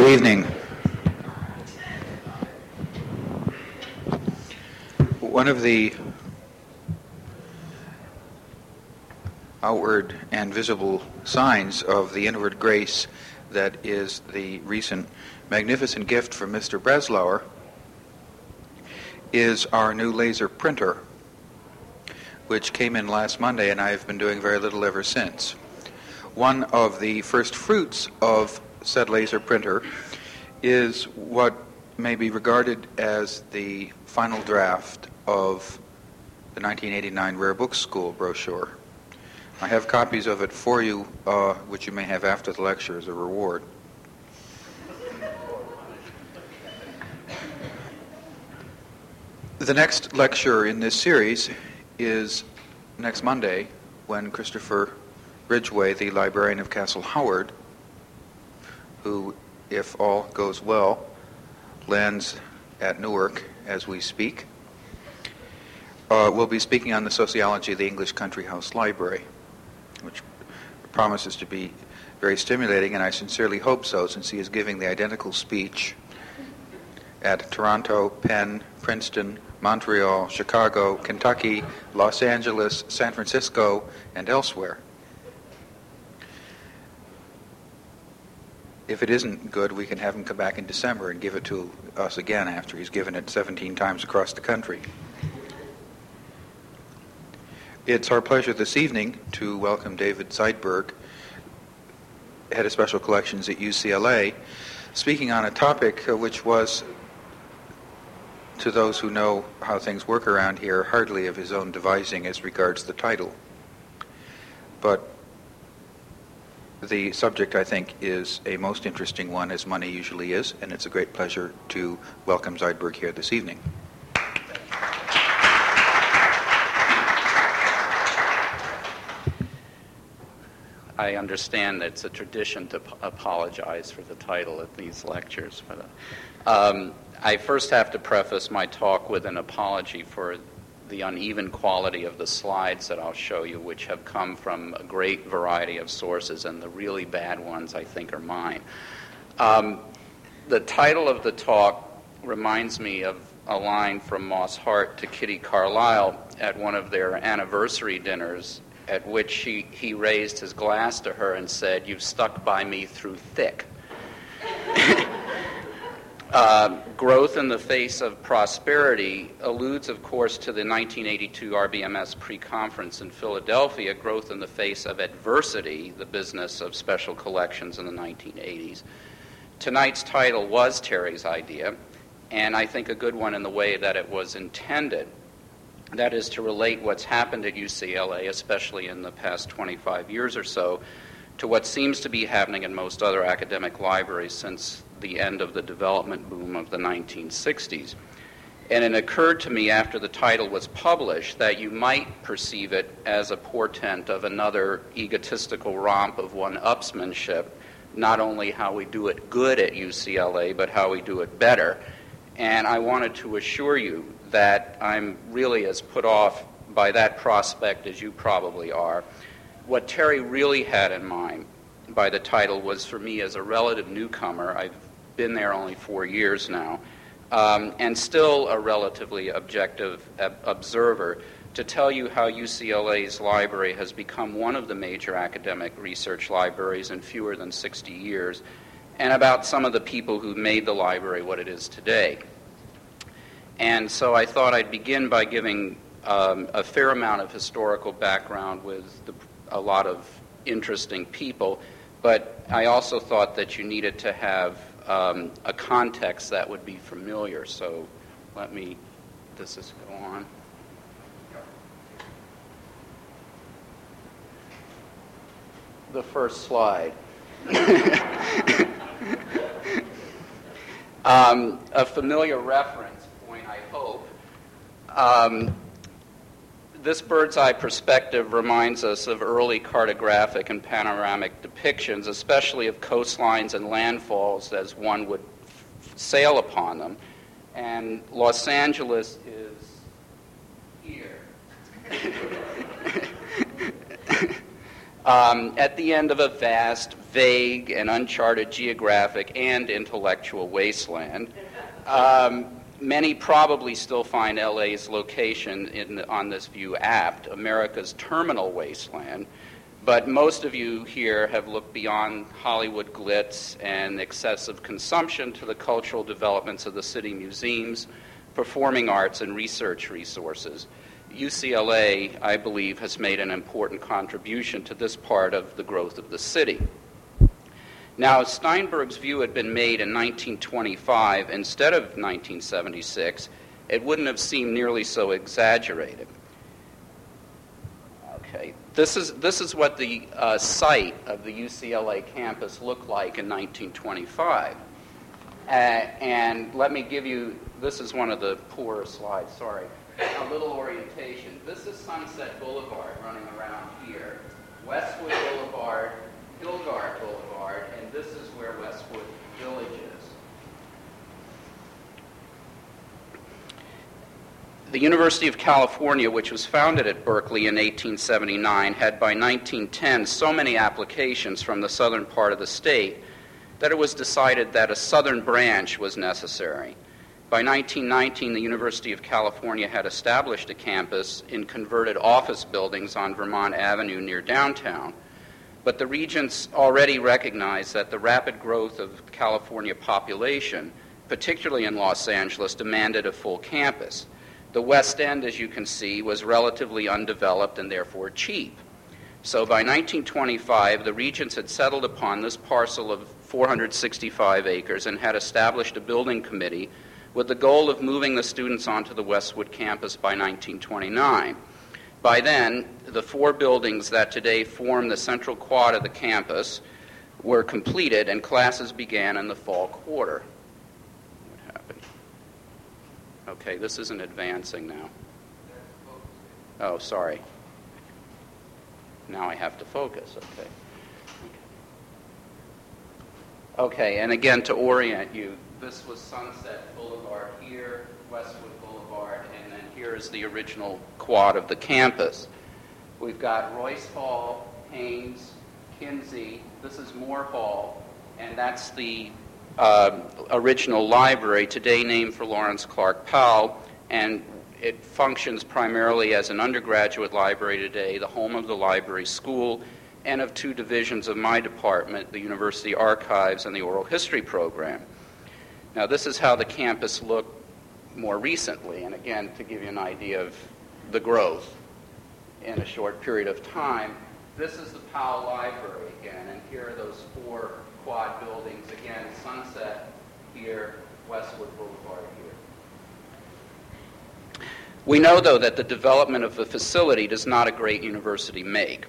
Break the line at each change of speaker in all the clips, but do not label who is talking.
Good evening. One of the outward and visible signs of the inward grace that is the recent magnificent gift from Mr. Breslauer is our new laser printer, which came in last Monday, and I've been doing very little ever since. One of the first fruits of said laser printer is what may be regarded as the final draft of the 1989 Rare Books School brochure. I have copies of it for you, uh, which you may have after the lecture as a reward. The next lecture in this series is next Monday when Christopher Ridgway, the librarian of Castle Howard, who, if all goes well, lands at Newark as we speak, uh, will be speaking on the sociology of the English Country House Library, which promises to be very stimulating, and I sincerely hope so, since he is giving the identical speech at Toronto, Penn, Princeton, Montreal, Chicago, Kentucky, Los Angeles, San Francisco, and elsewhere. If it isn't good, we can have him come back in December and give it to us again after he's given it 17 times across the country. It's our pleasure this evening to welcome David Zeidberg, head of special collections at UCLA, speaking on a topic which was to those who know how things work around here, hardly of his own devising as regards the title. But the subject, I think, is a most interesting one, as money usually is, and it's a great pleasure to welcome Zeidberg here this evening.
I understand it's a tradition to apologize for the title at these lectures. But, uh, um, I first have to preface my talk with an apology for the uneven quality of the slides that I'll show you, which have come from a great variety of sources, and the really bad ones I think are mine. Um, the title of the talk reminds me of a line from Moss Hart to Kitty Carlisle at one of their anniversary dinners, at which he, he raised his glass to her and said, You've stuck by me through thick. Uh, growth in the face of prosperity alludes, of course, to the 1982 RBMS pre conference in Philadelphia, growth in the face of adversity, the business of special collections in the 1980s. Tonight's title was Terry's idea, and I think a good one in the way that it was intended. That is to relate what's happened at UCLA, especially in the past 25 years or so, to what seems to be happening in most other academic libraries since the end of the development boom of the 1960s. And it occurred to me after the title was published that you might perceive it as a portent of another egotistical romp of one upsmanship, not only how we do it good at UCLA, but how we do it better. And I wanted to assure you that I'm really as put off by that prospect as you probably are. What Terry really had in mind by the title was for me as a relative newcomer. I've been there only four years now, um, and still a relatively objective ob- observer, to tell you how UCLA's library has become one of the major academic research libraries in fewer than 60 years, and about some of the people who made the library what it is today. And so I thought I'd begin by giving um, a fair amount of historical background with the, a lot of interesting people, but I also thought that you needed to have um, a context that would be familiar. So let me, does this go on? The first slide. um, a familiar reference point, I hope. Um, this bird's eye perspective reminds us of early cartographic and panoramic depictions, especially of coastlines and landfalls as one would sail upon them. And Los Angeles is here. um, at the end of a vast, vague and uncharted geographic and intellectual wasteland. Um, many probably still find LA's location in, on this view apt, America's terminal wasteland. But most of you here have looked beyond Hollywood glitz and excessive consumption to the cultural developments of the city museums, performing arts, and research resources. UCLA, I believe, has made an important contribution to this part of the growth of the city. Now, Steinberg's view had been made in 1925 instead of 1976, it wouldn't have seemed nearly so exaggerated. Okay, this is, this is what the uh, site of the UCLA campus looked like in 1925. Uh, and let me give you this is one of the poorer slides, sorry. A little orientation. This is Sunset Boulevard running around here, Westwood Boulevard, Hilgard Boulevard, and this is where Westwood Village is. The University of California, which was founded at Berkeley in 1879, had by 1910 so many applications from the southern part of the state that it was decided that a southern branch was necessary. By 1919, the University of California had established a campus in converted office buildings on Vermont Avenue near downtown. But the regents already recognized that the rapid growth of California population, particularly in Los Angeles, demanded a full campus. The West End, as you can see, was relatively undeveloped and therefore cheap. So by 1925, the regents had settled upon this parcel of 465 acres and had established a building committee with the goal of moving the students onto the Westwood campus by 1929. By then, the four buildings that today form the central quad of the campus were completed and classes began in the fall quarter. What happened? Okay, this isn't advancing now. Oh, sorry. Now I have to focus. Okay. Okay, and again, to orient you, this was Sunset Boulevard here, Westwood here is the original quad of the campus. We've got Royce Hall, Haines, Kinsey. This is Moore Hall, and that's the uh, original library, today named for Lawrence Clark Powell, and it functions primarily as an undergraduate library today, the home of the library school, and of two divisions of my department, the University Archives and the Oral History Program. Now, this is how the campus looked more recently, and again, to give you an idea of the growth in a short period of time, this is the Powell Library again, and here are those four quad buildings again Sunset here, Westwood Boulevard here. We know, though, that the development of the facility does not a great university make.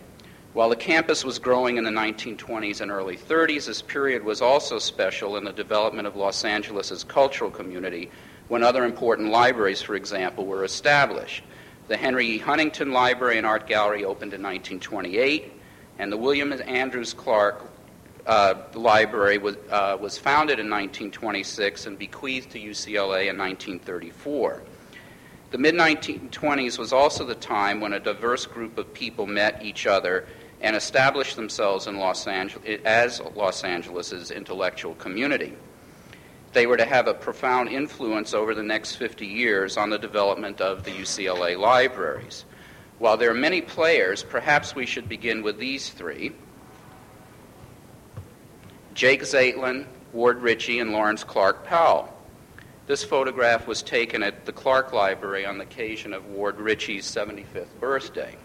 While the campus was growing in the 1920s and early 30s, this period was also special in the development of Los Angeles' cultural community when other important libraries, for example, were established. The Henry E. Huntington Library and Art Gallery opened in 1928, and the William Andrews Clark uh, Library was, uh, was founded in 1926 and bequeathed to UCLA in 1934. The mid 1920s was also the time when a diverse group of people met each other and established themselves in Los Angeles as Los Angeles's intellectual community. They were to have a profound influence over the next 50 years on the development of the UCLA libraries. While there are many players, perhaps we should begin with these three Jake Zeitlin, Ward Ritchie, and Lawrence Clark Powell. This photograph was taken at the Clark Library on the occasion of Ward Ritchie's 75th birthday.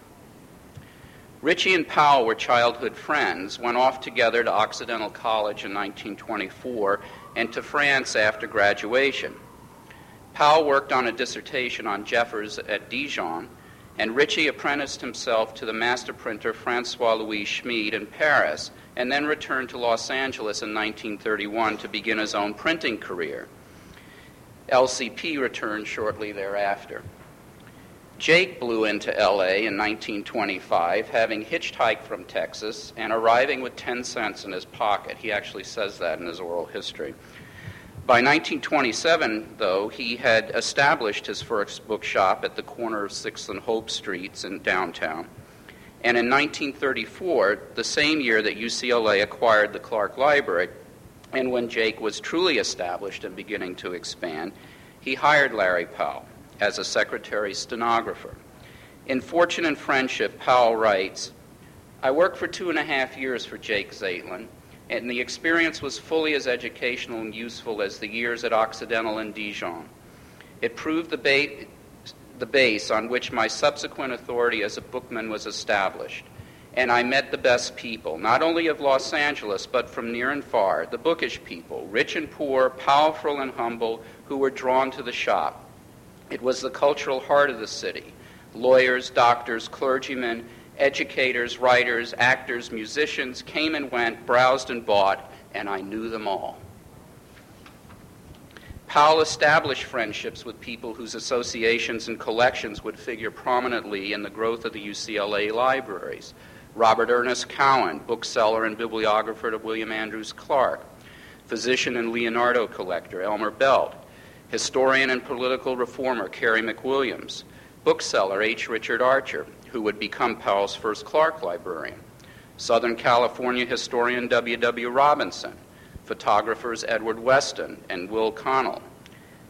Ritchie and Powell were childhood friends, went off together to Occidental College in 1924 and to France after graduation. Powell worked on a dissertation on Jeffers at Dijon, and Ritchie apprenticed himself to the master printer Francois Louis Schmied in Paris, and then returned to Los Angeles in 1931 to begin his own printing career. LCP returned shortly thereafter. Jake blew into LA in 1925, having hitchhiked from Texas and arriving with 10 cents in his pocket. He actually says that in his oral history. By 1927, though, he had established his first bookshop at the corner of 6th and Hope Streets in downtown. And in 1934, the same year that UCLA acquired the Clark Library, and when Jake was truly established and beginning to expand, he hired Larry Powell as a secretary stenographer. In Fortune and Friendship, Powell writes, I worked for two and a half years for Jake Zeitlin, and the experience was fully as educational and useful as the years at Occidental and Dijon. It proved the, ba- the base on which my subsequent authority as a bookman was established. And I met the best people, not only of Los Angeles, but from near and far, the bookish people, rich and poor, powerful and humble, who were drawn to the shop. It was the cultural heart of the city. Lawyers, doctors, clergymen, educators, writers, actors, musicians came and went, browsed and bought, and I knew them all. Powell established friendships with people whose associations and collections would figure prominently in the growth of the UCLA libraries. Robert Ernest Cowan, bookseller and bibliographer to William Andrews Clark, physician and Leonardo collector Elmer Belt, historian and political reformer Carey McWilliams, bookseller H. Richard Archer, who would become Powell's first Clark librarian, Southern California historian W. W. Robinson, photographers Edward Weston and Will Connell,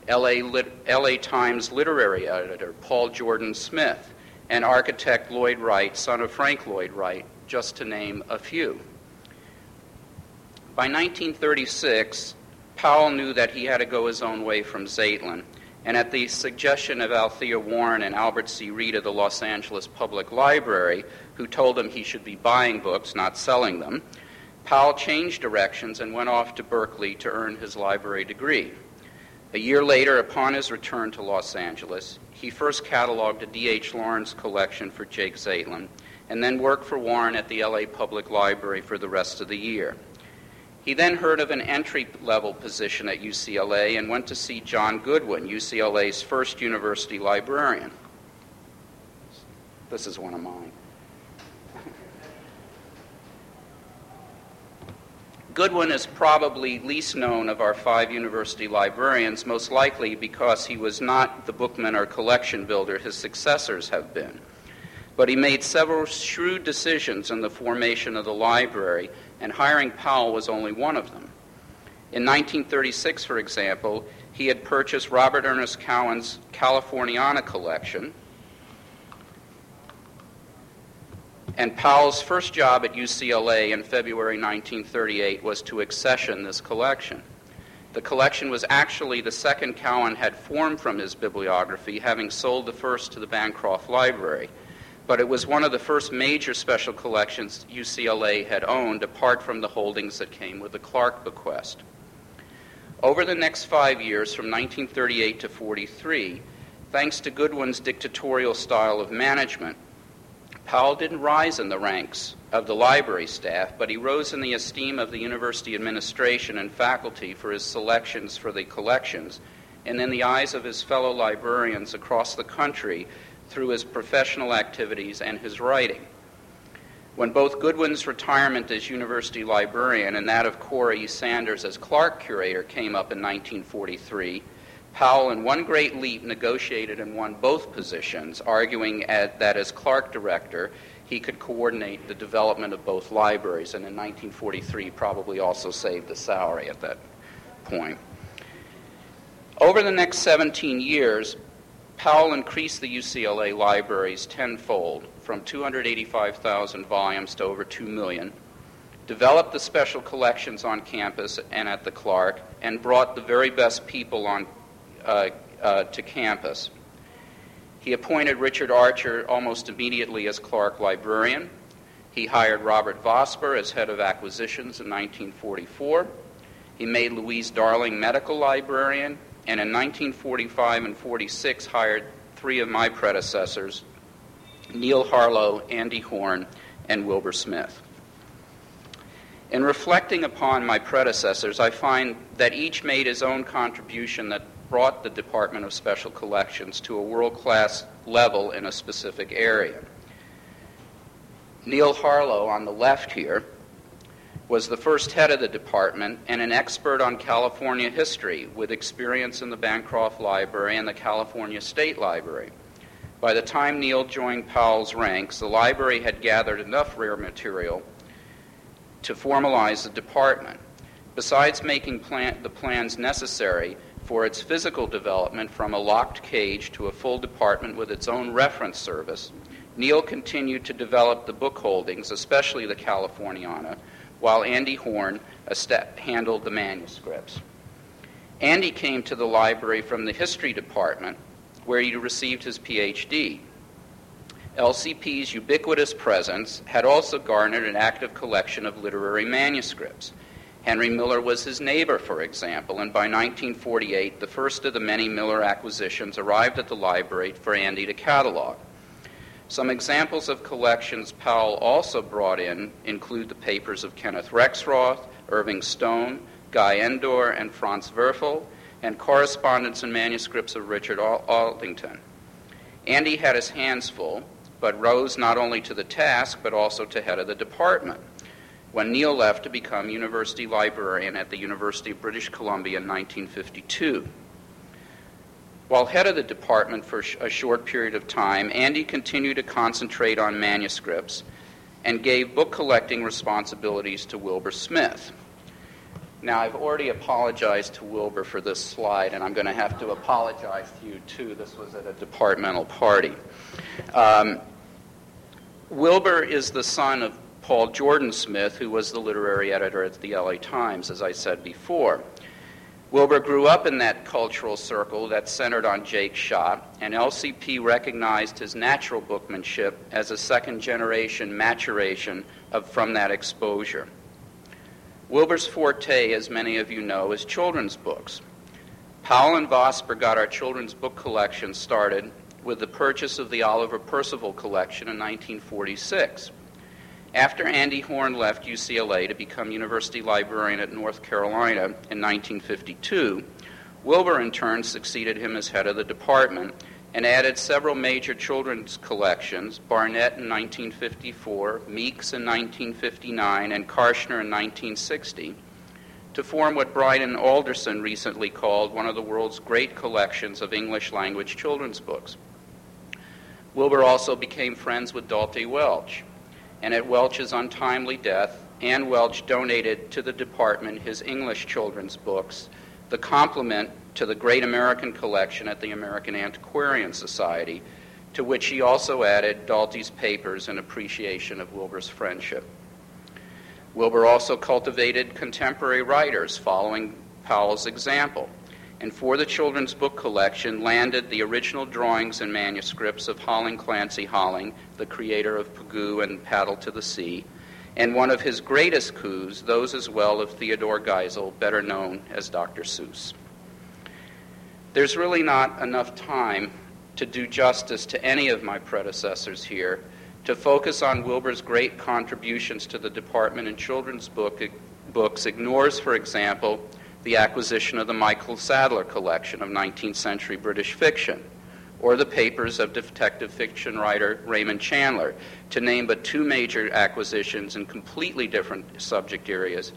LA, Lit- LA Times literary editor Paul Jordan Smith, and architect Lloyd Wright, son of Frank Lloyd Wright, just to name a few. By 1936, Powell knew that he had to go his own way from Zeitlin, and at the suggestion of Althea Warren and Albert C. Reed of the Los Angeles Public Library, who told him he should be buying books, not selling them, Powell changed directions and went off to Berkeley to earn his library degree. A year later, upon his return to Los Angeles, he first cataloged a D.H. Lawrence collection for Jake Zeitlin and then worked for Warren at the LA Public Library for the rest of the year. He then heard of an entry level position at UCLA and went to see John Goodwin, UCLA's first university librarian. This is one of mine. Goodwin is probably least known of our five university librarians, most likely because he was not the bookman or collection builder his successors have been. But he made several shrewd decisions in the formation of the library, and hiring Powell was only one of them. In 1936, for example, he had purchased Robert Ernest Cowan's Californiana collection, And Powell's first job at UCLA in February 1938 was to accession this collection. The collection was actually the second Cowan had formed from his bibliography, having sold the first to the Bancroft Library. But it was one of the first major special collections UCLA had owned, apart from the holdings that came with the Clark bequest. Over the next five years, from 1938 to 43, thanks to Goodwin's dictatorial style of management, Powell didn't rise in the ranks of the library staff, but he rose in the esteem of the university administration and faculty for his selections for the collections, and in the eyes of his fellow librarians across the country through his professional activities and his writing. When both Goodwin's retirement as university librarian and that of Cora E. Sanders as Clark curator came up in 1943, Powell, in one great leap, negotiated and won both positions, arguing at, that as Clark director, he could coordinate the development of both libraries, and in 1943 probably also saved the salary at that point. Over the next 17 years, Powell increased the UCLA libraries tenfold, from 285,000 volumes to over 2 million, developed the special collections on campus and at the Clark, and brought the very best people on uh, uh, to campus. He appointed Richard Archer almost immediately as Clark librarian. He hired Robert Vosper as head of acquisitions in 1944. He made Louise Darling medical librarian, and in 1945 and 46 hired three of my predecessors, Neal Harlow, Andy Horn, and Wilbur Smith. In reflecting upon my predecessors, I find that each made his own contribution that brought the Department of Special Collections to a world class level in a specific area. Neal Harlow, on the left here, was the first head of the department and an expert on California history with experience in the Bancroft Library and the California State Library. By the time Neal joined Powell's ranks, the library had gathered enough rare material to formalize the department. Besides making plan- the plans necessary for its physical development from a locked cage to a full department with its own reference service, Neal continued to develop the book holdings, especially the Californiana, while Andy Horn handled the manuscripts. Andy came to the library from the history department, where he received his PhD. LCP's ubiquitous presence had also garnered an active collection of literary manuscripts. Henry Miller was his neighbor, for example, and by 1948, the first of the many Miller acquisitions arrived at the library for Andy to catalog. Some examples of collections Powell also brought in include the papers of Kenneth Rexroth, Irving Stone, Guy Endore, and Franz Werfel, and correspondence and manuscripts of Richard Aldington. Andy had his hands full, but rose not only to the task, but also to head of the department when Neal left to become university librarian at the University of British Columbia in 1952. While head of the department for a short period of time, Andy continued to concentrate on manuscripts and gave book collecting responsibilities to Wilbur Smith. Now, I've already apologized to Wilbur for this slide, and I'm going to have to apologize to you too. This was at a departmental party. Um, Wilbur is the son of Paul Jordan Smith, who was the literary editor at the LA Times, as I said before. Wilbur grew up in that cultural circle that centered on Jake Schott, and LCP recognized his natural bookmanship as a second generation maturation of, from that exposure. Wilbur's forte, as many of you know, is children's books. Powell and Vosper got our children's book collection started with the purchase of the Olive Percival collection in 1946. After Andy Horn left UCLA to become university librarian at North Carolina in 1952, Wilbur in turn succeeded him as head of the department and added several major children's collections Barnett in 1954, Meeks in 1959, and Karshner in 1960 to form what Brian Alderson recently called one of the world's great collections of English language children's books. Wilbur also became friends with d'Alté Welch and at Welch's untimely death, Ann Welch donated to the department his English children's books, the complement to the Great American Collection at the American Antiquarian Society, to which he also added d'Alté's papers in appreciation of Wilbur's friendship. Wilbur also cultivated contemporary writers following Powell's example and for the children's book collection landed the original drawings and manuscripts of Holling Clancy Holling, the creator of Pagoo and Paddle to the Sea, and one of his greatest coups, those as well of Theodore Geisel, better known as Dr. Seuss. There's really not enough time to do justice to any of my predecessors here to focus on Wilbur's great contributions to the department in children's book, books ignores, for example, the acquisition of the Michael Sadleir collection of 19th century British fiction, or the papers of detective fiction writer Raymond Chandler, to name but two major acquisitions in completely different subject areas,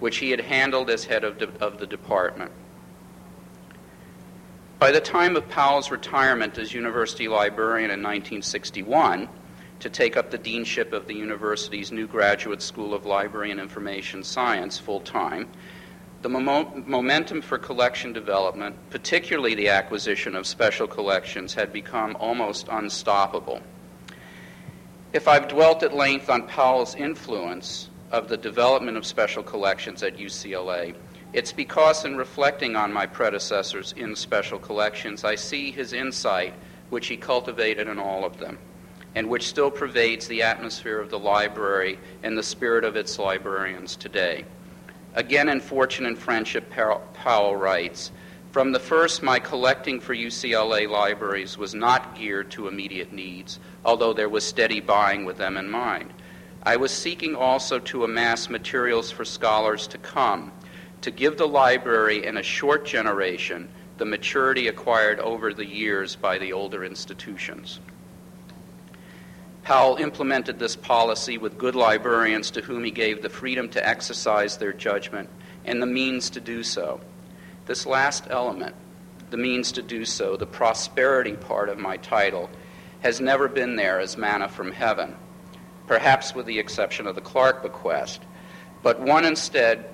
which he had handled as head of, de- of the department. By the time of Powell's retirement as university librarian in 1961, to take up the deanship of the university's new graduate school of library and information science full time, the momentum for collection development, particularly the acquisition of special collections, had become almost unstoppable. If I've dwelt at length on Powell's influence of the development of special collections at UCLA, it's because in reflecting on my predecessors in special collections, I see his insight, which he cultivated in all of them, and which still pervades the atmosphere of the library and the spirit of its librarians today. Again, in Fortune and Friendship, Powell writes From the first, my collecting for UCLA libraries was not geared to immediate needs, although there was steady buying with them in mind. I was seeking also to amass materials for scholars to come, to give the library in a short generation the maturity acquired over the years by the older institutions. Powell implemented this policy with good librarians to whom he gave the freedom to exercise their judgment and the means to do so. This last element, the means to do so, the prosperity part of my title, has never been there as manna from heaven, perhaps with the exception of the Clark bequest, but one instead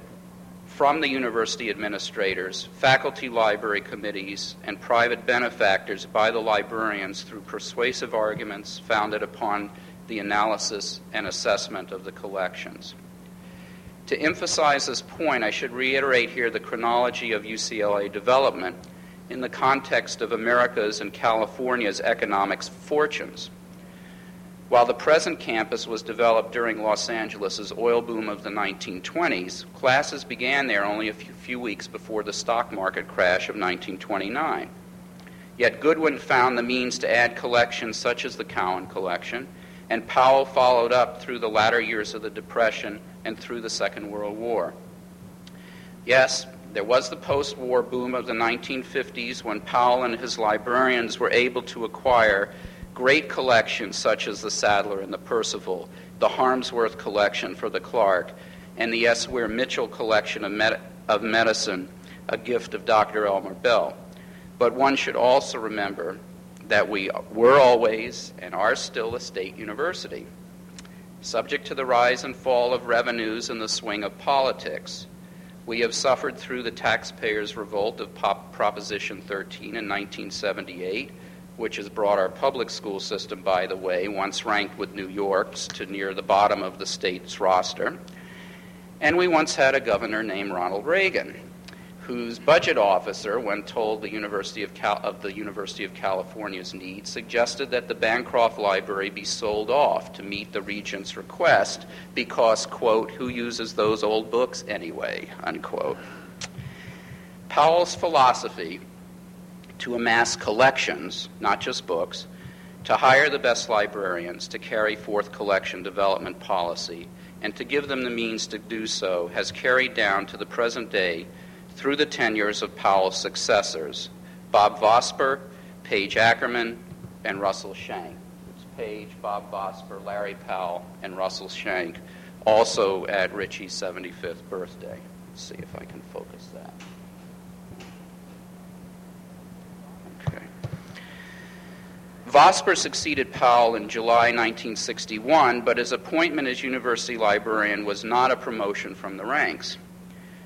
from the university administrators, faculty library committees, and private benefactors by the librarians through persuasive arguments founded upon the analysis and assessment of the collections. To emphasize this point, I should reiterate here the chronology of UCLA development in the context of America's and California's economic fortunes. While the present campus was developed during Los Angeles' oil boom of the 1920s, classes began there only a few, weeks before the stock market crash of 1929. Yet Goodwin found the means to add collections such as the Cowan Collection, and Powell followed up through the latter years of the Depression and through the Second World War. Yes, there was the post war boom of the 1950s when Powell and his librarians were able to acquire great collections such as the Sadleir and the Percival, the Harmsworth collection for the Clark, and the S. Weir Mitchell collection of, med- of medicine, a gift of Dr. Elmer Belt. But one should also remember that we were always and are still a state university, subject to the rise and fall of revenues and the swing of politics. We have suffered through the taxpayers' revolt of Pop- Proposition 13 in 1978 which has brought our public school system, by the way, once ranked with New York's, to near the bottom of the state's roster. And we once had a governor named Ronald Reagan, whose budget officer, when told the University of, Cal- of the University of California's needs, suggested that the Bancroft Library be sold off to meet the regent's request because, quote, who uses those old books anyway, unquote. Powell's philosophy to amass collections, not just books, to hire the best librarians to carry forth collection development policy, and to give them the means to do so has carried down to the present day through the tenures of Powell's successors, Bob Vosper, Page Ackerman, and Russell Shank. It's Page, Bob Vosper, Larry Powell, and Russell Shank, also at Ritchie's 75th birthday. Let's see if I can focus that. Vosper succeeded Powell in July 1961, but his appointment as university librarian was not a promotion from the ranks.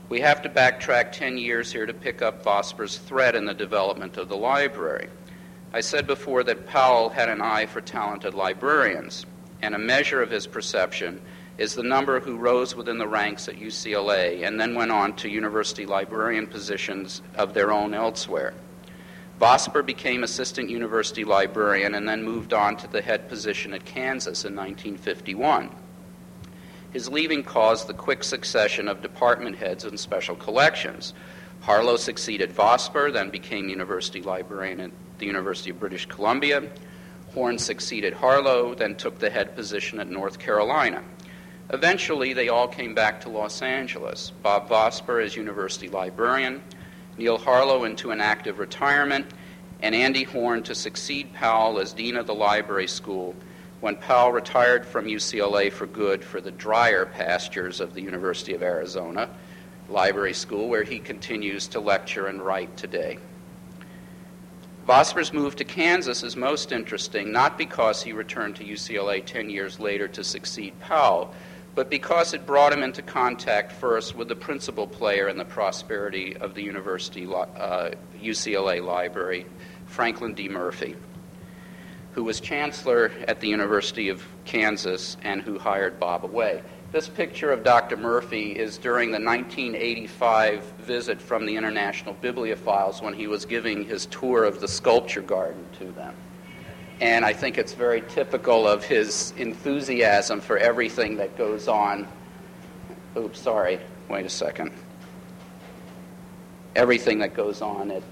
We have to backtrack 10 years here to pick up Vosper's thread in the development of the library. I said before that Powell had an eye for talented librarians, and a measure of his perception is the number who rose within the ranks at UCLA and then went on to university librarian positions of their own elsewhere. Vosper became assistant university librarian and then moved on to the head position at Kansas in 1951. His leaving caused the quick succession of department heads and special collections. Harlow succeeded Vosper, then became university librarian at the University of British Columbia. Horn succeeded Harlow, then took the head position at North Carolina. Eventually, they all came back to Los Angeles. Bob Vosper as university librarian, Neal Harlow into an active retirement, and Andy Horn to succeed Powell as Dean of the Library School when Powell retired from UCLA for good for the drier pastures of the University of Arizona Library School, where he continues to lecture and write today. Vosper's move to Kansas is most interesting, not because he returned to UCLA 10 years later to succeed Powell, but because it brought him into contact first with the principal player in the prosperity of the university uh, UCLA library, Franklin D. Murphy, who was chancellor at the University of Kansas and who hired Bob Away. This picture of Dr. Murphy is during the 1985 visit from the International Bibliophiles when he was giving his tour of the sculpture garden to them and I think it's very typical of his enthusiasm for everything that goes on. Oops, sorry, wait a second. Everything that goes on at,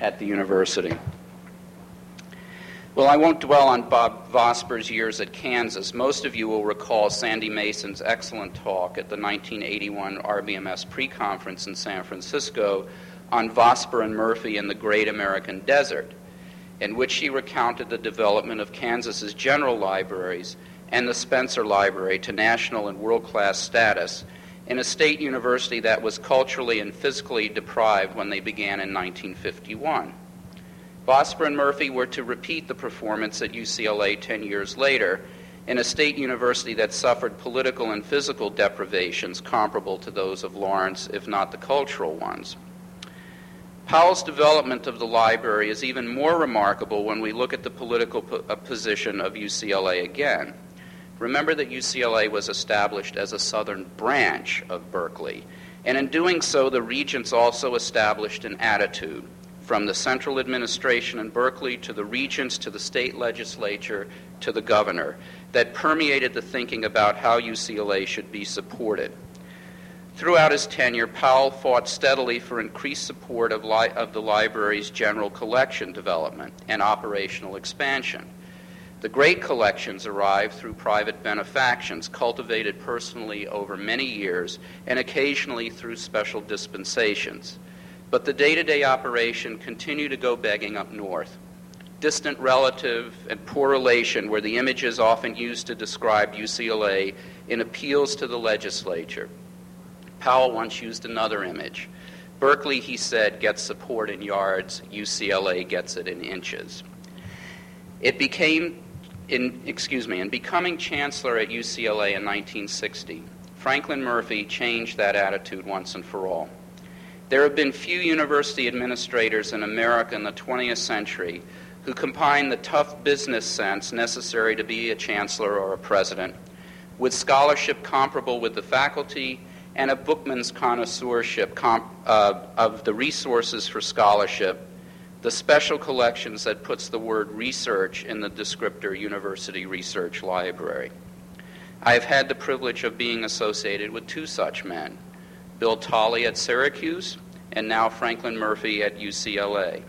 at the university. Well, I won't dwell on Bob Vosper's years at Kansas. Most of you will recall Sandy Mason's excellent talk at the 1981 RBMS pre conference in San Francisco on Vosper and Murphy in the Great American Desert in which she recounted the development of Kansas's general libraries and the Spencer Library to national and world class status in a state university that was culturally and physically deprived when they began in 1951. Vosper and Murphy were to repeat the performance at UCLA 10 years later in a state university that suffered political and physical deprivations comparable to those of Lawrence, if not the cultural ones. Powell's development of the library is even more remarkable when we look at the political po- uh, position of UCLA again. Remember that UCLA was established as a southern branch of Berkeley, and in doing so, the regents also established an attitude from the central administration in Berkeley to the regents to the state legislature to the governor that permeated the thinking about how UCLA should be supported. Throughout his tenure, Powell fought steadily for increased support of, li- of the library's general collection development and operational expansion. The great collections arrived through private benefactions cultivated personally over many years and occasionally through special dispensations. But the day to day operation continued to go begging up north distant relative, and poor relation were the images often used to describe UCLA in appeals to the legislature. Powell once used another image. Berkeley, he said, gets support in yards, UCLA gets it in inches. It became, in, excuse me, in becoming chancellor at UCLA in 1960, Franklin Murphy changed that attitude once and for all. There have been few university administrators in America in the 20th century who combine the tough business sense necessary to be a chancellor or a president with scholarship comparable with the faculty and a bookman's connoisseurship comp, uh, of the resources for scholarship, the special collections that puts the word research in the descriptor University Research Library. I have had the privilege of being associated with two such men Bill Tolley at Syracuse and now Franklin Murphy at UCLA.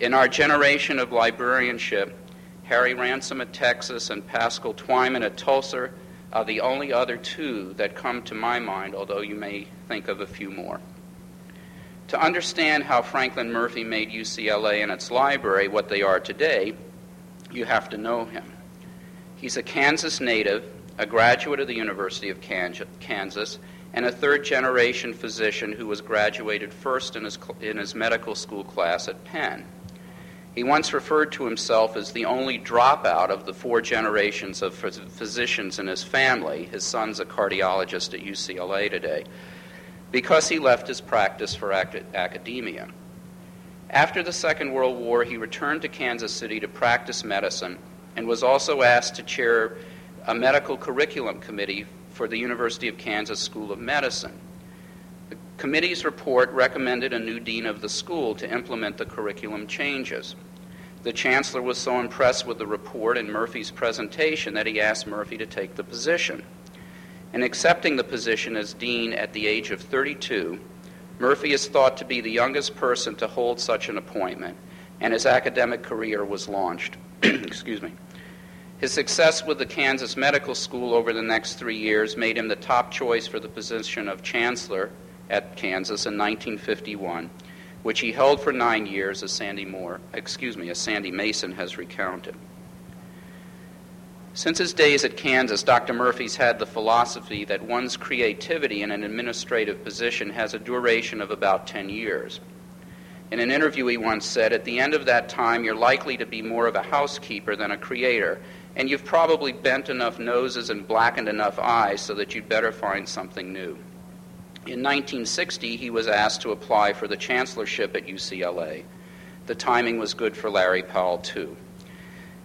In our generation of librarianship, Harry Ransom at Texas and Paschal Twyman at Tulsa are the only other two that come to my mind, although you may think of a few more. To understand how Franklin Murphy made UCLA and its library what they are today, you have to know him. He's a Kansas native, a graduate of the University of Kansas, and a third generation physician who was graduated first in his, in his medical school class at Penn. He once referred to himself as the only dropout of the four generations of physicians in his family. His son's a cardiologist at UCLA today, because he left his practice for academia. After the Second World War, he returned to Kansas City to practice medicine and was also asked to chair a medical curriculum committee for the University of Kansas School of Medicine committee's report recommended a new dean of the school to implement the curriculum changes. The chancellor was so impressed with the report and Murphy's presentation that he asked Murphy to take the position. In accepting the position as dean at the age of 32, Murphy is thought to be the youngest person to hold such an appointment, and his academic career was launched. Excuse me. His success with the Kansas Medical School over the next three years made him the top choice for the position of chancellor at Kansas in 1951, which he held for nine years, as Sandy Moore, excuse me, as Sandy Mason has recounted. Since his days at Kansas, Dr. Murphy's had the philosophy that one's creativity in an administrative position has a duration of about 10 years. In an interview, he once said, At the end of that time, you're likely to be more of a housekeeper than a creator, and you've probably bent enough noses and blackened enough eyes so that you'd better find something new. In 1960, he was asked to apply for the chancellorship at UCLA. The timing was good for Larry Powell, too.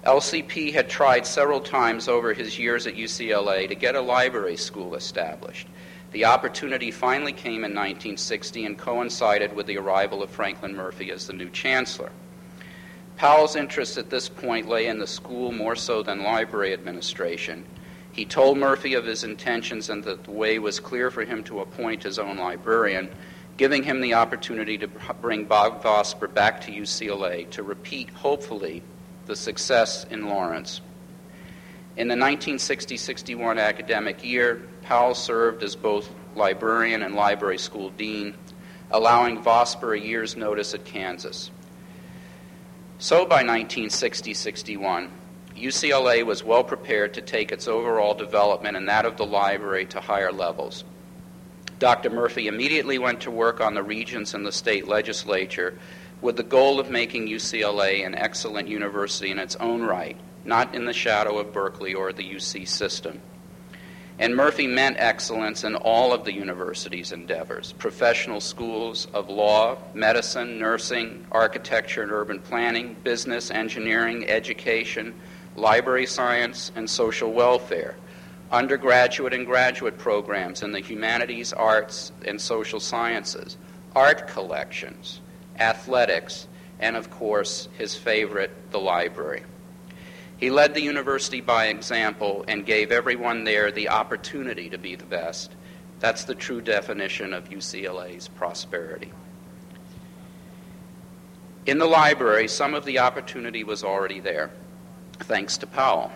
LCP had tried several times over his years at UCLA to get a library school established. The opportunity finally came in 1960 and coincided with the arrival of Franklin Murphy as the new chancellor. Powell's interest at this point lay in the school more so than library administration, he told Murphy of his intentions and that the way was clear for him to appoint his own librarian, giving him the opportunity to bring Bob Vosper back to UCLA to repeat, hopefully, the success in Lawrence. In the 1960 61 academic year, Powell served as both librarian and library school dean, allowing Vosper a year's notice at Kansas. So by 1960 61, UCLA was well prepared to take its overall development and that of the library to higher levels. Dr. Murphy immediately went to work on the regents and the state legislature with the goal of making UCLA an excellent university in its own right, not in the shadow of Berkeley or the UC system. And Murphy meant excellence in all of the university's endeavors professional schools of law, medicine, nursing, architecture and urban planning, business, engineering, education, library science, and social welfare, undergraduate and graduate programs in the humanities, arts, and social sciences, art collections, athletics, and of course, his favorite, the library. He led the university by example and gave everyone there the opportunity to be the best. That's the true definition of UCLA's prosperity. In the library, some of the opportunity was already there, thanks to Powell.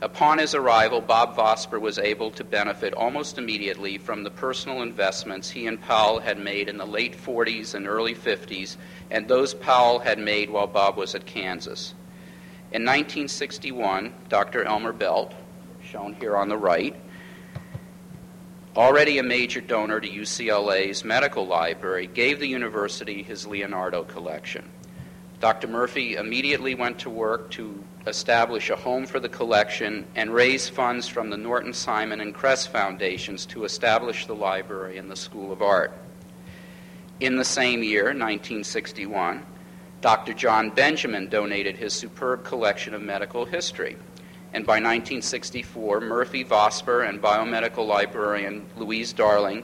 Upon his arrival, Bob Vosper was able to benefit almost immediately from the personal investments he and Powell had made in the late 40s and early 50s, and those Powell had made while Bob was at Kansas. In 1961, Dr. Elmer Belt, shown here on the right, already a major donor to UCLA's medical library, gave the university his Leonardo collection. Dr. Murphy immediately went to work to establish a home for the collection and raise funds from the Norton Simon and Kress foundations to establish the library and the School of Art. In the same year, 1961, Dr. John Benjamin donated his superb collection of medical history. And by 1964, Murphy Vosper and biomedical librarian Louise Darling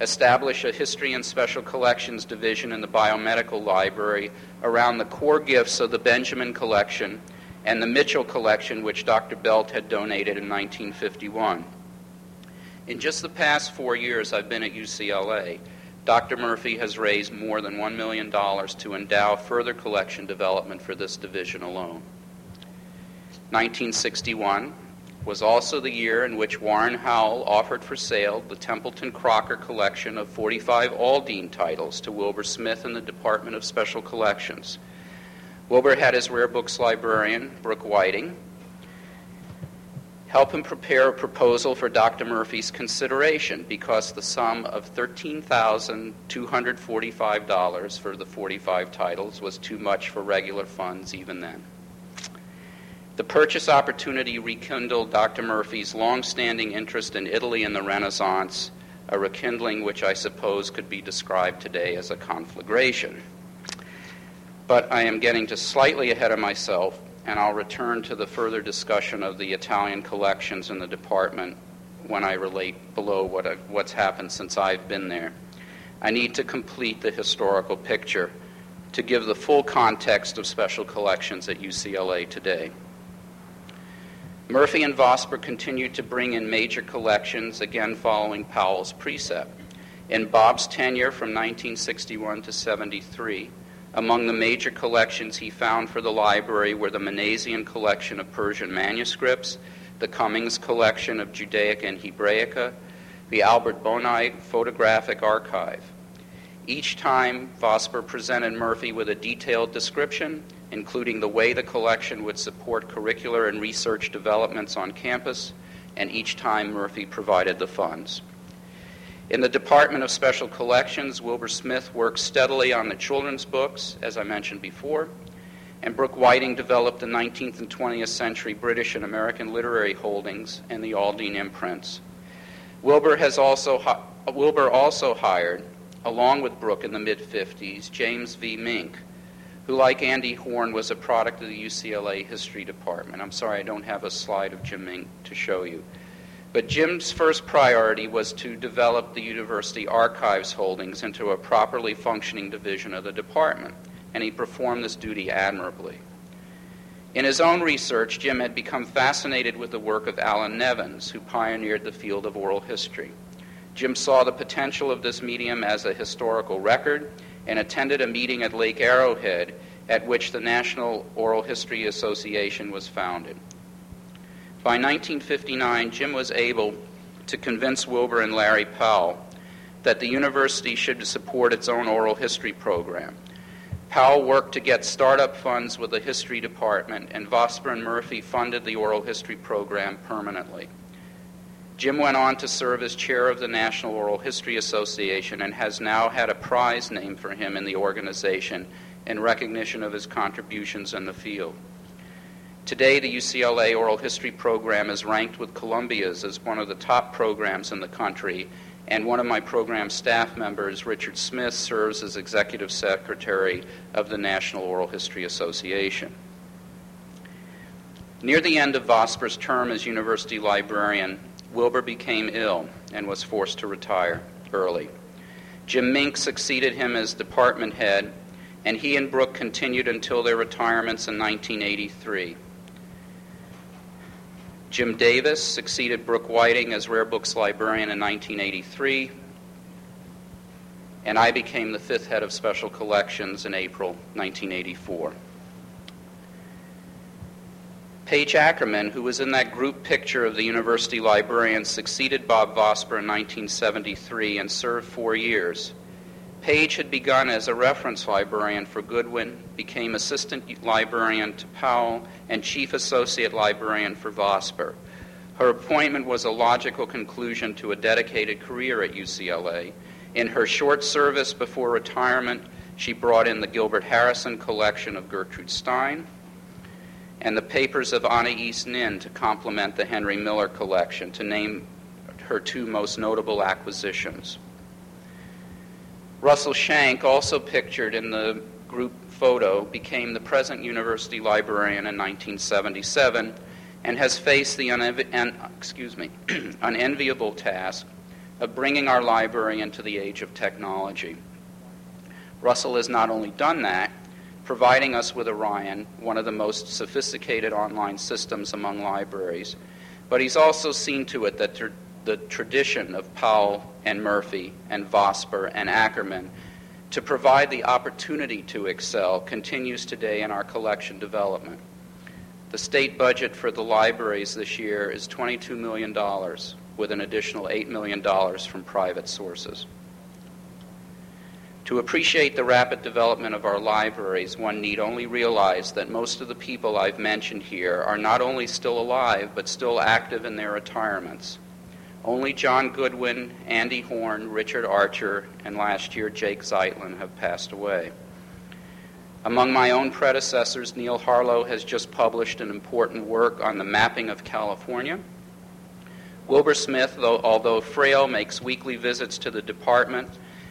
established a History and Special Collections division in the Biomedical Library around the core gifts of the Benjamin collection and the Mitchell collection, which Dr. Belt had donated in 1951. In just the past four years I've been at UCLA, Dr. Murphy has raised more than $1 million to endow further collection development for this division alone. 1961 was also the year in which Warren Howell offered for sale the Templeton Crocker collection of 45 Aldine titles to Wilbur Smith in the Department of Special Collections. Wilbur had his rare books librarian, Brooke Whiting, help him prepare a proposal for Dr. Murphy's consideration because the sum of $13,245 for the 45 titles was too much for regular funds even then. The purchase opportunity rekindled Dr. Murphy's long-standing interest in Italy and the Renaissance, a rekindling which I suppose could be described today as a conflagration. But I am getting just slightly ahead of myself and I'll return to the further discussion of the Italian collections in the department when I relate below what, uh, what's happened since I've been there. I need to complete the historical picture to give the full context of special collections at UCLA today. Murphy and Vosper continued to bring in major collections, again following Powell's precept. In Bob's tenure from 1961 to 73, among the major collections he found for the library were the Minasian collection of Persian manuscripts, the Cummings collection of Judaica and Hebraica, the Albert Boni photographic archive. Each time, Vosper presented Murphy with a detailed description, including the way the collection would support curricular and research developments on campus, and each time Murphy provided the funds. In the Department of Special Collections, Wilbur Smith worked steadily on the children's books, as I mentioned before, and Brooke Whiting developed the 19th and 20th century British and American literary holdings and the Aldine imprints. Wilbur, has also, Wilbur also hired, along with Brooke in the mid 50s, James V. Mink, who, like Andy Horn, was a product of the UCLA History Department. I'm sorry I don't have a slide of Jim Mink to show you. But Jim's first priority was to develop the university archives holdings into a properly functioning division of the department, and he performed this duty admirably. In his own research, Jim had become fascinated with the work of Allan Nevins, who pioneered the field of oral history. Jim saw the potential of this medium as a historical record and attended a meeting at Lake Arrowhead at which the National Oral History Association was founded. By 1959, Jim was able to convince Wilbur and Larry Powell that the university should support its own oral history program. Powell worked to get startup funds with the history department, and Vosper and Murphy funded the oral history program permanently. Jim went on to serve as chair of the National Oral History Association and has now had a prize named for him in the organization in recognition of his contributions in the field. Today, the UCLA Oral History program is ranked with Columbia's as one of the top programs in the country, and one of my program staff members, Richard Smith, serves as executive secretary of the National Oral History Association. Near the end of Vosper's term as university librarian, Wilbur became ill and was forced to retire early. Jim Mink succeeded him as department head, and he and Brooke continued until their retirements in 1983. Jim Davis succeeded Brooke Whiting as Rare Books librarian in 1983, and I became the fifth head of special collections in April 1984. Page Ackerman, who was in that group picture of the university librarians, succeeded Bob Vosper in 1973 and served four years. Page had begun as a reference librarian for Goodwin, became assistant librarian to Powell, and chief associate librarian for Vosper. Her appointment was a logical conclusion to a dedicated career at UCLA. In her short service before retirement, she brought in the Gilbert Harrison collection of Gertrude Stein and the papers of Anais Nin to complement the Henry Miller collection, to name her two most notable acquisitions. Russell Shank, also pictured in the group photo, became the present university librarian in 1977 and has faced the excuse me, unenviable task of bringing our library into the age of technology. Russell has not only done that, providing us with Orion, one of the most sophisticated online systems among libraries, but he's also seen to it that the tradition of Powell and Murphy and Vosper and Ackerman to provide the opportunity to excel continues today in our collection development. The state budget for the libraries this year is $22 million, with an additional $8 million from private sources. To appreciate the rapid development of our libraries, one need only realize that most of the people I've mentioned here are not only still alive, but still active in their retirements. Only John Goodwin, Andy Horn, Richard Archer, and last year Jake Zeitlin have passed away. Among my own predecessors, Neal Harlow has just published an important work on the mapping of California. Wilbur Smith, though, although frail, makes weekly visits to the department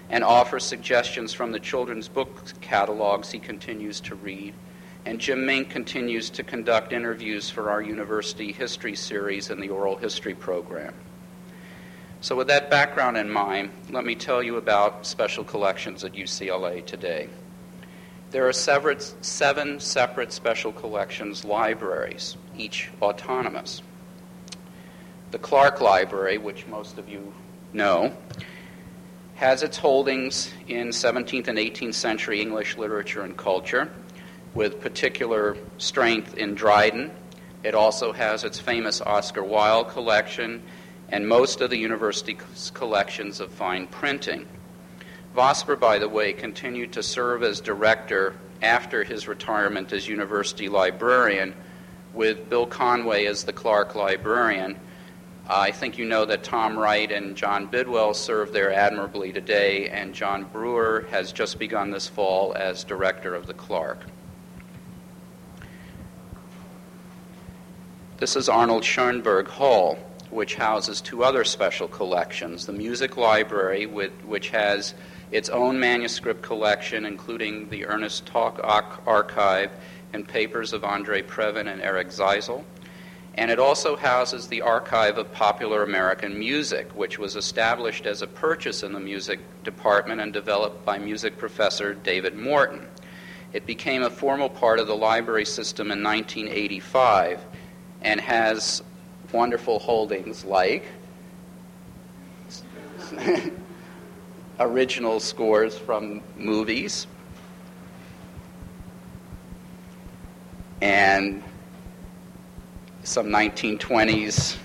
and offers suggestions from the children's book catalogs he continues to read. And Jim Mink continues to conduct interviews for our university history series and the oral history program. So, with that background in mind, let me tell you about special collections at UCLA today. There are seven separate special collections libraries, each autonomous. The Clark Library, which most of you know, has its holdings in 17th and 18th century English literature and culture, with particular strength in Dryden. It also has its famous Oscar Wilde collection and most of the university's collections of fine printing. Vosper, by the way, continued to serve as director after his retirement as university librarian, with Bill Conway as the Clark librarian. I think you know that Tom Wright and John Bidwell serve there admirably today, and John Brewer has just begun this fall as director of the Clark. This is Arnold Schoenberg Hall which houses two other special collections the Music Library, with, which has its own manuscript collection, including the Ernest Toch Archive and papers of Andre Previn and Eric Zeisl. And it also houses the Archive of Popular American Music, which was established as a purchase in the music department and developed by music professor David Morton. It became a formal part of the library system in 1985 and has wonderful holdings like original scores from movies and some 1920s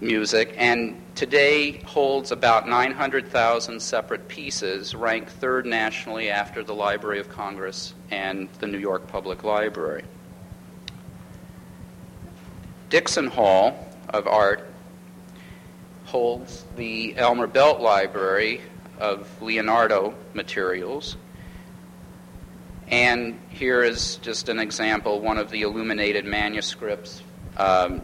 music, and today holds about 900,000 separate pieces, ranked third nationally after the Library of Congress and the New York Public Library. Dickson Hall, of Art holds the Elmer Belt Library of Leonardo materials. And here is just an example, one of the illuminated manuscripts um,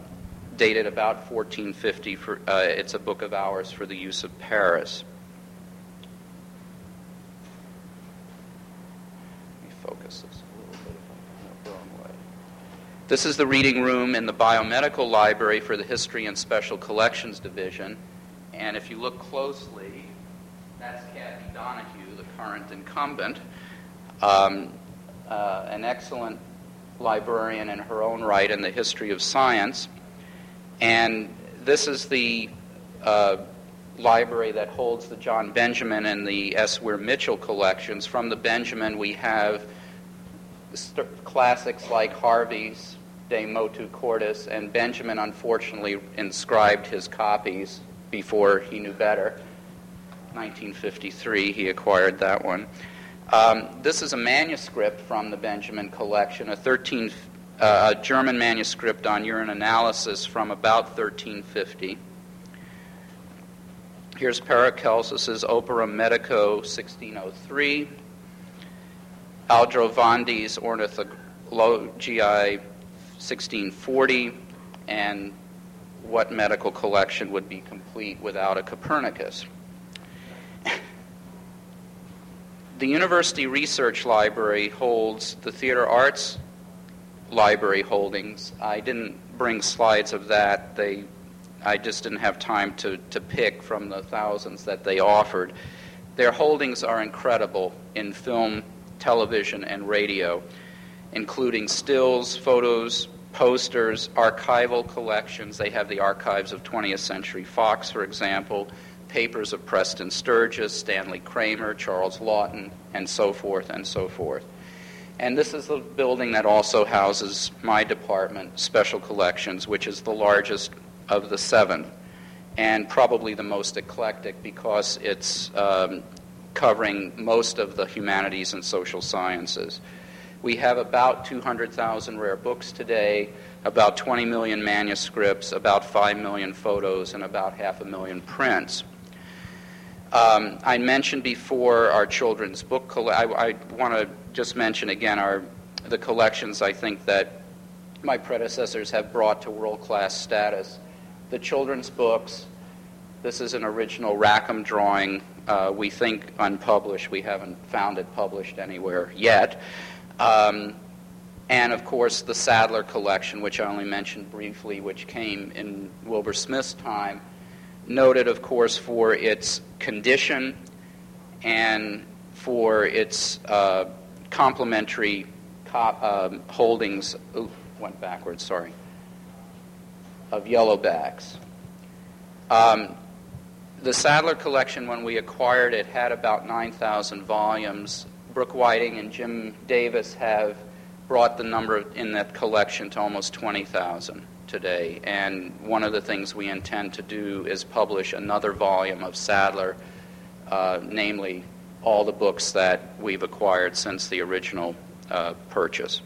dated about 1450. For, uh, it's a book of hours for the use of Paris. Let me focus a little bit if I'm going the wrong way. This is the reading room in the Biomedical Library for the History and Special Collections Division. And if you look closely, that's Kathy Donahue, the current incumbent, um, uh, an excellent librarian in her own right in the history of science. And this is the uh, library that holds the John Benjamin and the S. Weir Mitchell collections. From the Benjamin, we have classics like Harvey's De Motu Cordis, and Benjamin unfortunately inscribed his copies before he knew better. 1953, he acquired that one. Um, this is a manuscript from the Benjamin collection, a 13 uh, a German manuscript on urine analysis from about 1350. Here's Paracelsus's Opera Medico 1603, Aldrovandi's Ornithologiae 1640, and what medical collection would be complete without a Copernicus? the University Research Library holds the theater arts library holdings. I didn't bring slides of that. They, I just didn't have time to, to pick from the thousands that they offered. Their holdings are incredible in film, television, and radio, including stills, photos, posters, archival collections. They have the archives of 20th Century Fox, for example, papers of Preston Sturges, Stanley Kramer, Charles Laughton, and so forth and so forth. And this is the building that also houses my department, Special Collections, which is the largest of the seven, and probably the most eclectic because it's um, covering most of the humanities and social sciences. We have about 200,000 rare books today, about 20 million manuscripts, about 5 million photos, and about half a million prints. Um, I mentioned before our children's book. Coll- I, I want to just mention again our the collections I think that my predecessors have brought to world-class status. The children's books. This is an original Rackham drawing. Uh, we think unpublished. We haven't found it published anywhere yet. Um, and of course, the Sadleir collection, which I only mentioned briefly, which came in Wilbur Smith's time, noted, of course, for its condition and for its uh, complementary cop, um, holdings. Ooh, went backwards, sorry. Of yellowbacks. Um, the Sadleir collection, when we acquired it, had about 9,000 volumes. Brooke Whiting and Jim Davis have brought the number in that collection to almost 20,000 today. And one of the things we intend to do is publish another volume of Sadleir, uh, namely all the books that we've acquired since the original uh, purchase.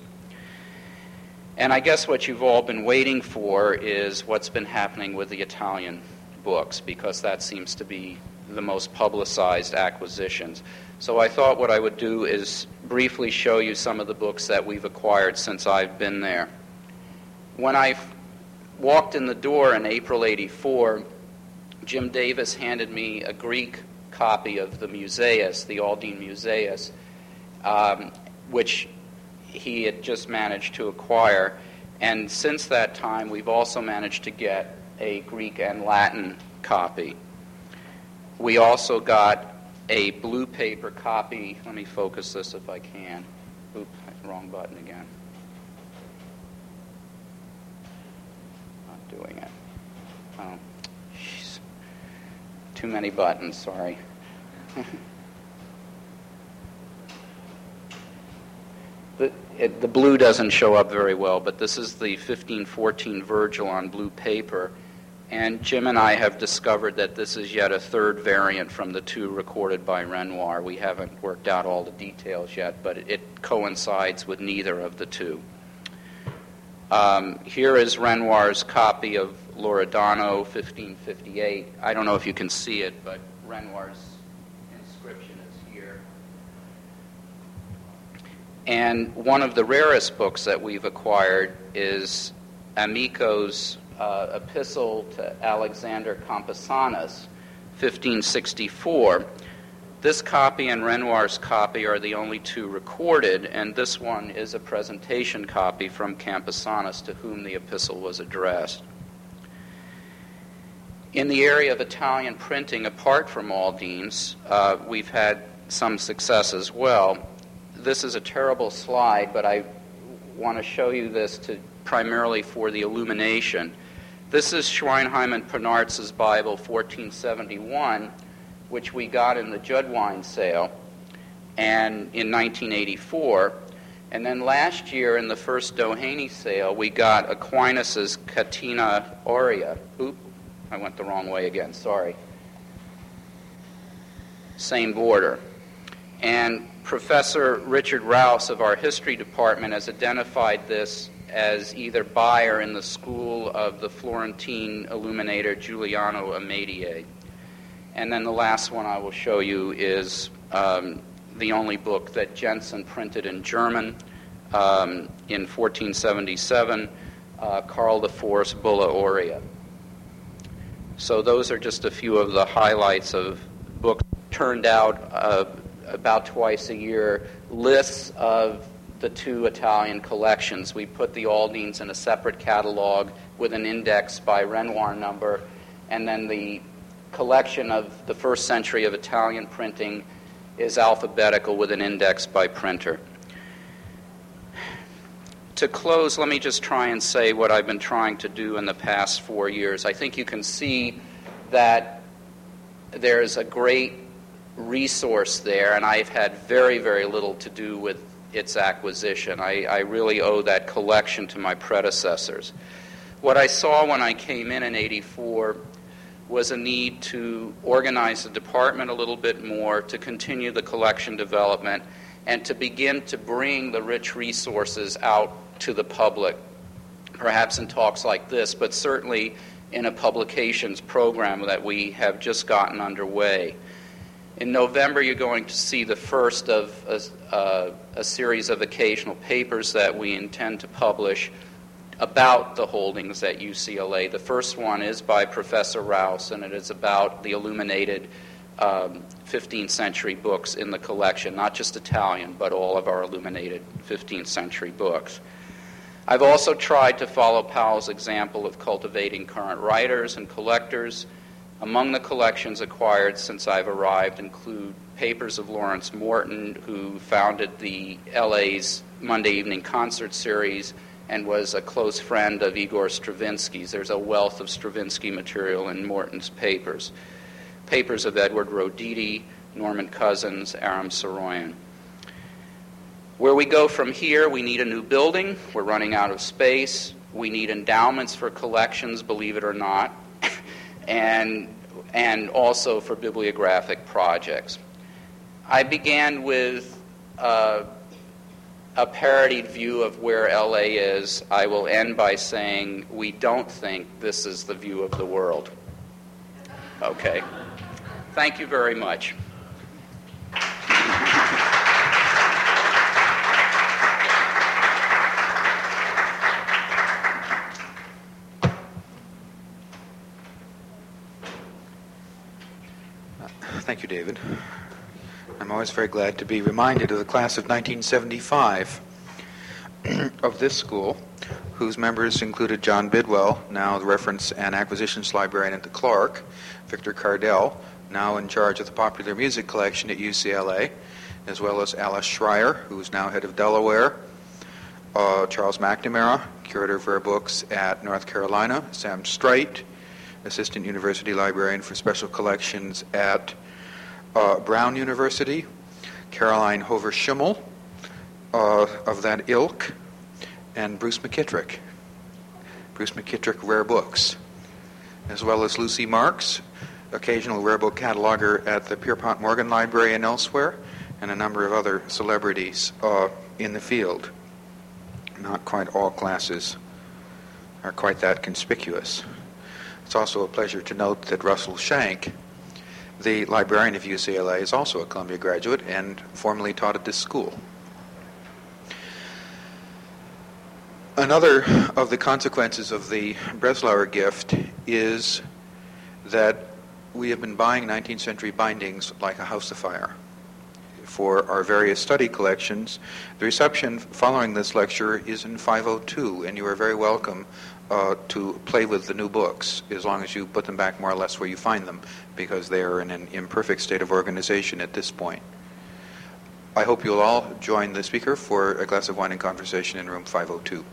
And I guess what you've all been waiting for is what's been happening with the Italian books, because that seems to be the most publicized acquisitions. So I thought what I would do is briefly show you some of the books that we've acquired since I've been there. When I walked in the door in April 84, Jim Davis handed me a Greek copy of the Musaeus, the Aldine Musaeus, um, which he had just managed to acquire. And since that time, we've also managed to get a Greek and Latin copy. We also got a blue paper copy. Let me focus this if I can. Oop, wrong button again. Not doing it. Oh, geez. Too many buttons, sorry. the, it, the blue doesn't show up very well, but this is the 1514 Virgil on blue paper. And Jim and I have discovered that this is yet a third variant from the two recorded by Renouard. We haven't worked out all the details yet, but it, coincides with neither of the two. Um, here is Renouard's copy of Loredano, 1558. I don't know if you can see it, but Renouard's inscription is here. And one of the rarest books that we've acquired is Amico's uh, epistle to Alexander Compassanus, 1564. This copy and Renouard's copy are the only two recorded, and this one is a presentation copy from Compassanus to whom the epistle was addressed. In the area of Italian printing, apart from Aldines, uh, we've had some success as well. This is a terrible slide, but I want to show you this to primarily for the illumination. This is Sweynheym and Pannartz's Bible, 1471, which we got in the Judwine sale and in 1984. And then last year in the first Doheny sale, we got Aquinas's Catena Aurea. Oop, I went the wrong way again, sorry. Same border. And Professor Richard Rouse of our history department has identified this as either by or in the school of the Florentine illuminator Giuliano Amadei. And then the last one I will show you is um, the only book that Jenson printed in German um, in 1477, uh, Karl IV's Bulla Aurea. So those are just a few of the highlights of books turned out uh, about twice a year, lists of the two Italian collections. We put the Aldines in a separate catalog with an index by Renouard number, and then the collection of the first century of Italian printing is alphabetical with an index by printer. To close, let me just try and say what I've been trying to do in the past four years. I think you can see that there's a great resource there, and I've had very, very little to do with its acquisition. I, I really owe that collection to my predecessors. What I saw when I came in in 84 was a need to organize the department a little bit more, to continue the collection development, and to begin to bring the rich resources out to the public, perhaps in talks like this, but certainly in a publications program that we have just gotten underway. In November, you're going to see the first of a, uh, a, series of occasional papers that we intend to publish about the holdings at UCLA. The first one is by Professor Rouse, and it is about the illuminated um, 15th century books in the collection, not just Italian, but all of our illuminated 15th century books. I've also tried to follow Powell's example of cultivating current writers and collectors among the collections acquired since I've arrived include papers of Lawrence Morton, who founded the LA's Monday Evening Concert Series and was a close friend of Igor Stravinsky's. There's a wealth of Stravinsky material in Morton's papers. Papers of Edward Roditi, Norman Cousins, Aram Saroyan. Where we go from here, we need a new building. We're running out of space. We need endowments for collections, believe it or not and, and also for bibliographic projects. I began with uh, a parodied view of where LA is. I will end by saying we don't think this is the view of the world. Okay. Thank you very much.
Thank you, David. I'm always very glad to be reminded of the class of 1975 of this school, whose members included John Bidwell, now the reference and acquisitions librarian at the Clark, Victor Cardell, now in charge of the popular music collection at UCLA, as well as Alice Schreyer, who is now head of Delaware, uh, Charles McNamara, curator of rare books at North Carolina, Sam Streit, assistant university librarian for special collections at uh, Brown University, Caroline Hover Schimmel uh, of that ilk, and Bruce McKittrick. Bruce McKittrick Rare Books, as well as Lucy Marks, occasional rare book cataloger at the Pierpont Morgan Library and elsewhere, and a number of other celebrities uh, in the field. Not quite all classes are quite that conspicuous. It's also a pleasure to note that Russell Shank, the librarian of UCLA, is also a Columbia graduate and formerly taught at this school. Another of the consequences of the Breslauer gift is that we have been buying 19th century bindings like a house afire for our various study collections. The reception following this lecture is in 502, and you are very welcome uh, to play with the new books as long as you put them back more or less where you find them, because they are in an imperfect state of organization at this point. I hope you'll all join the speaker for a glass of wine and conversation in room 502.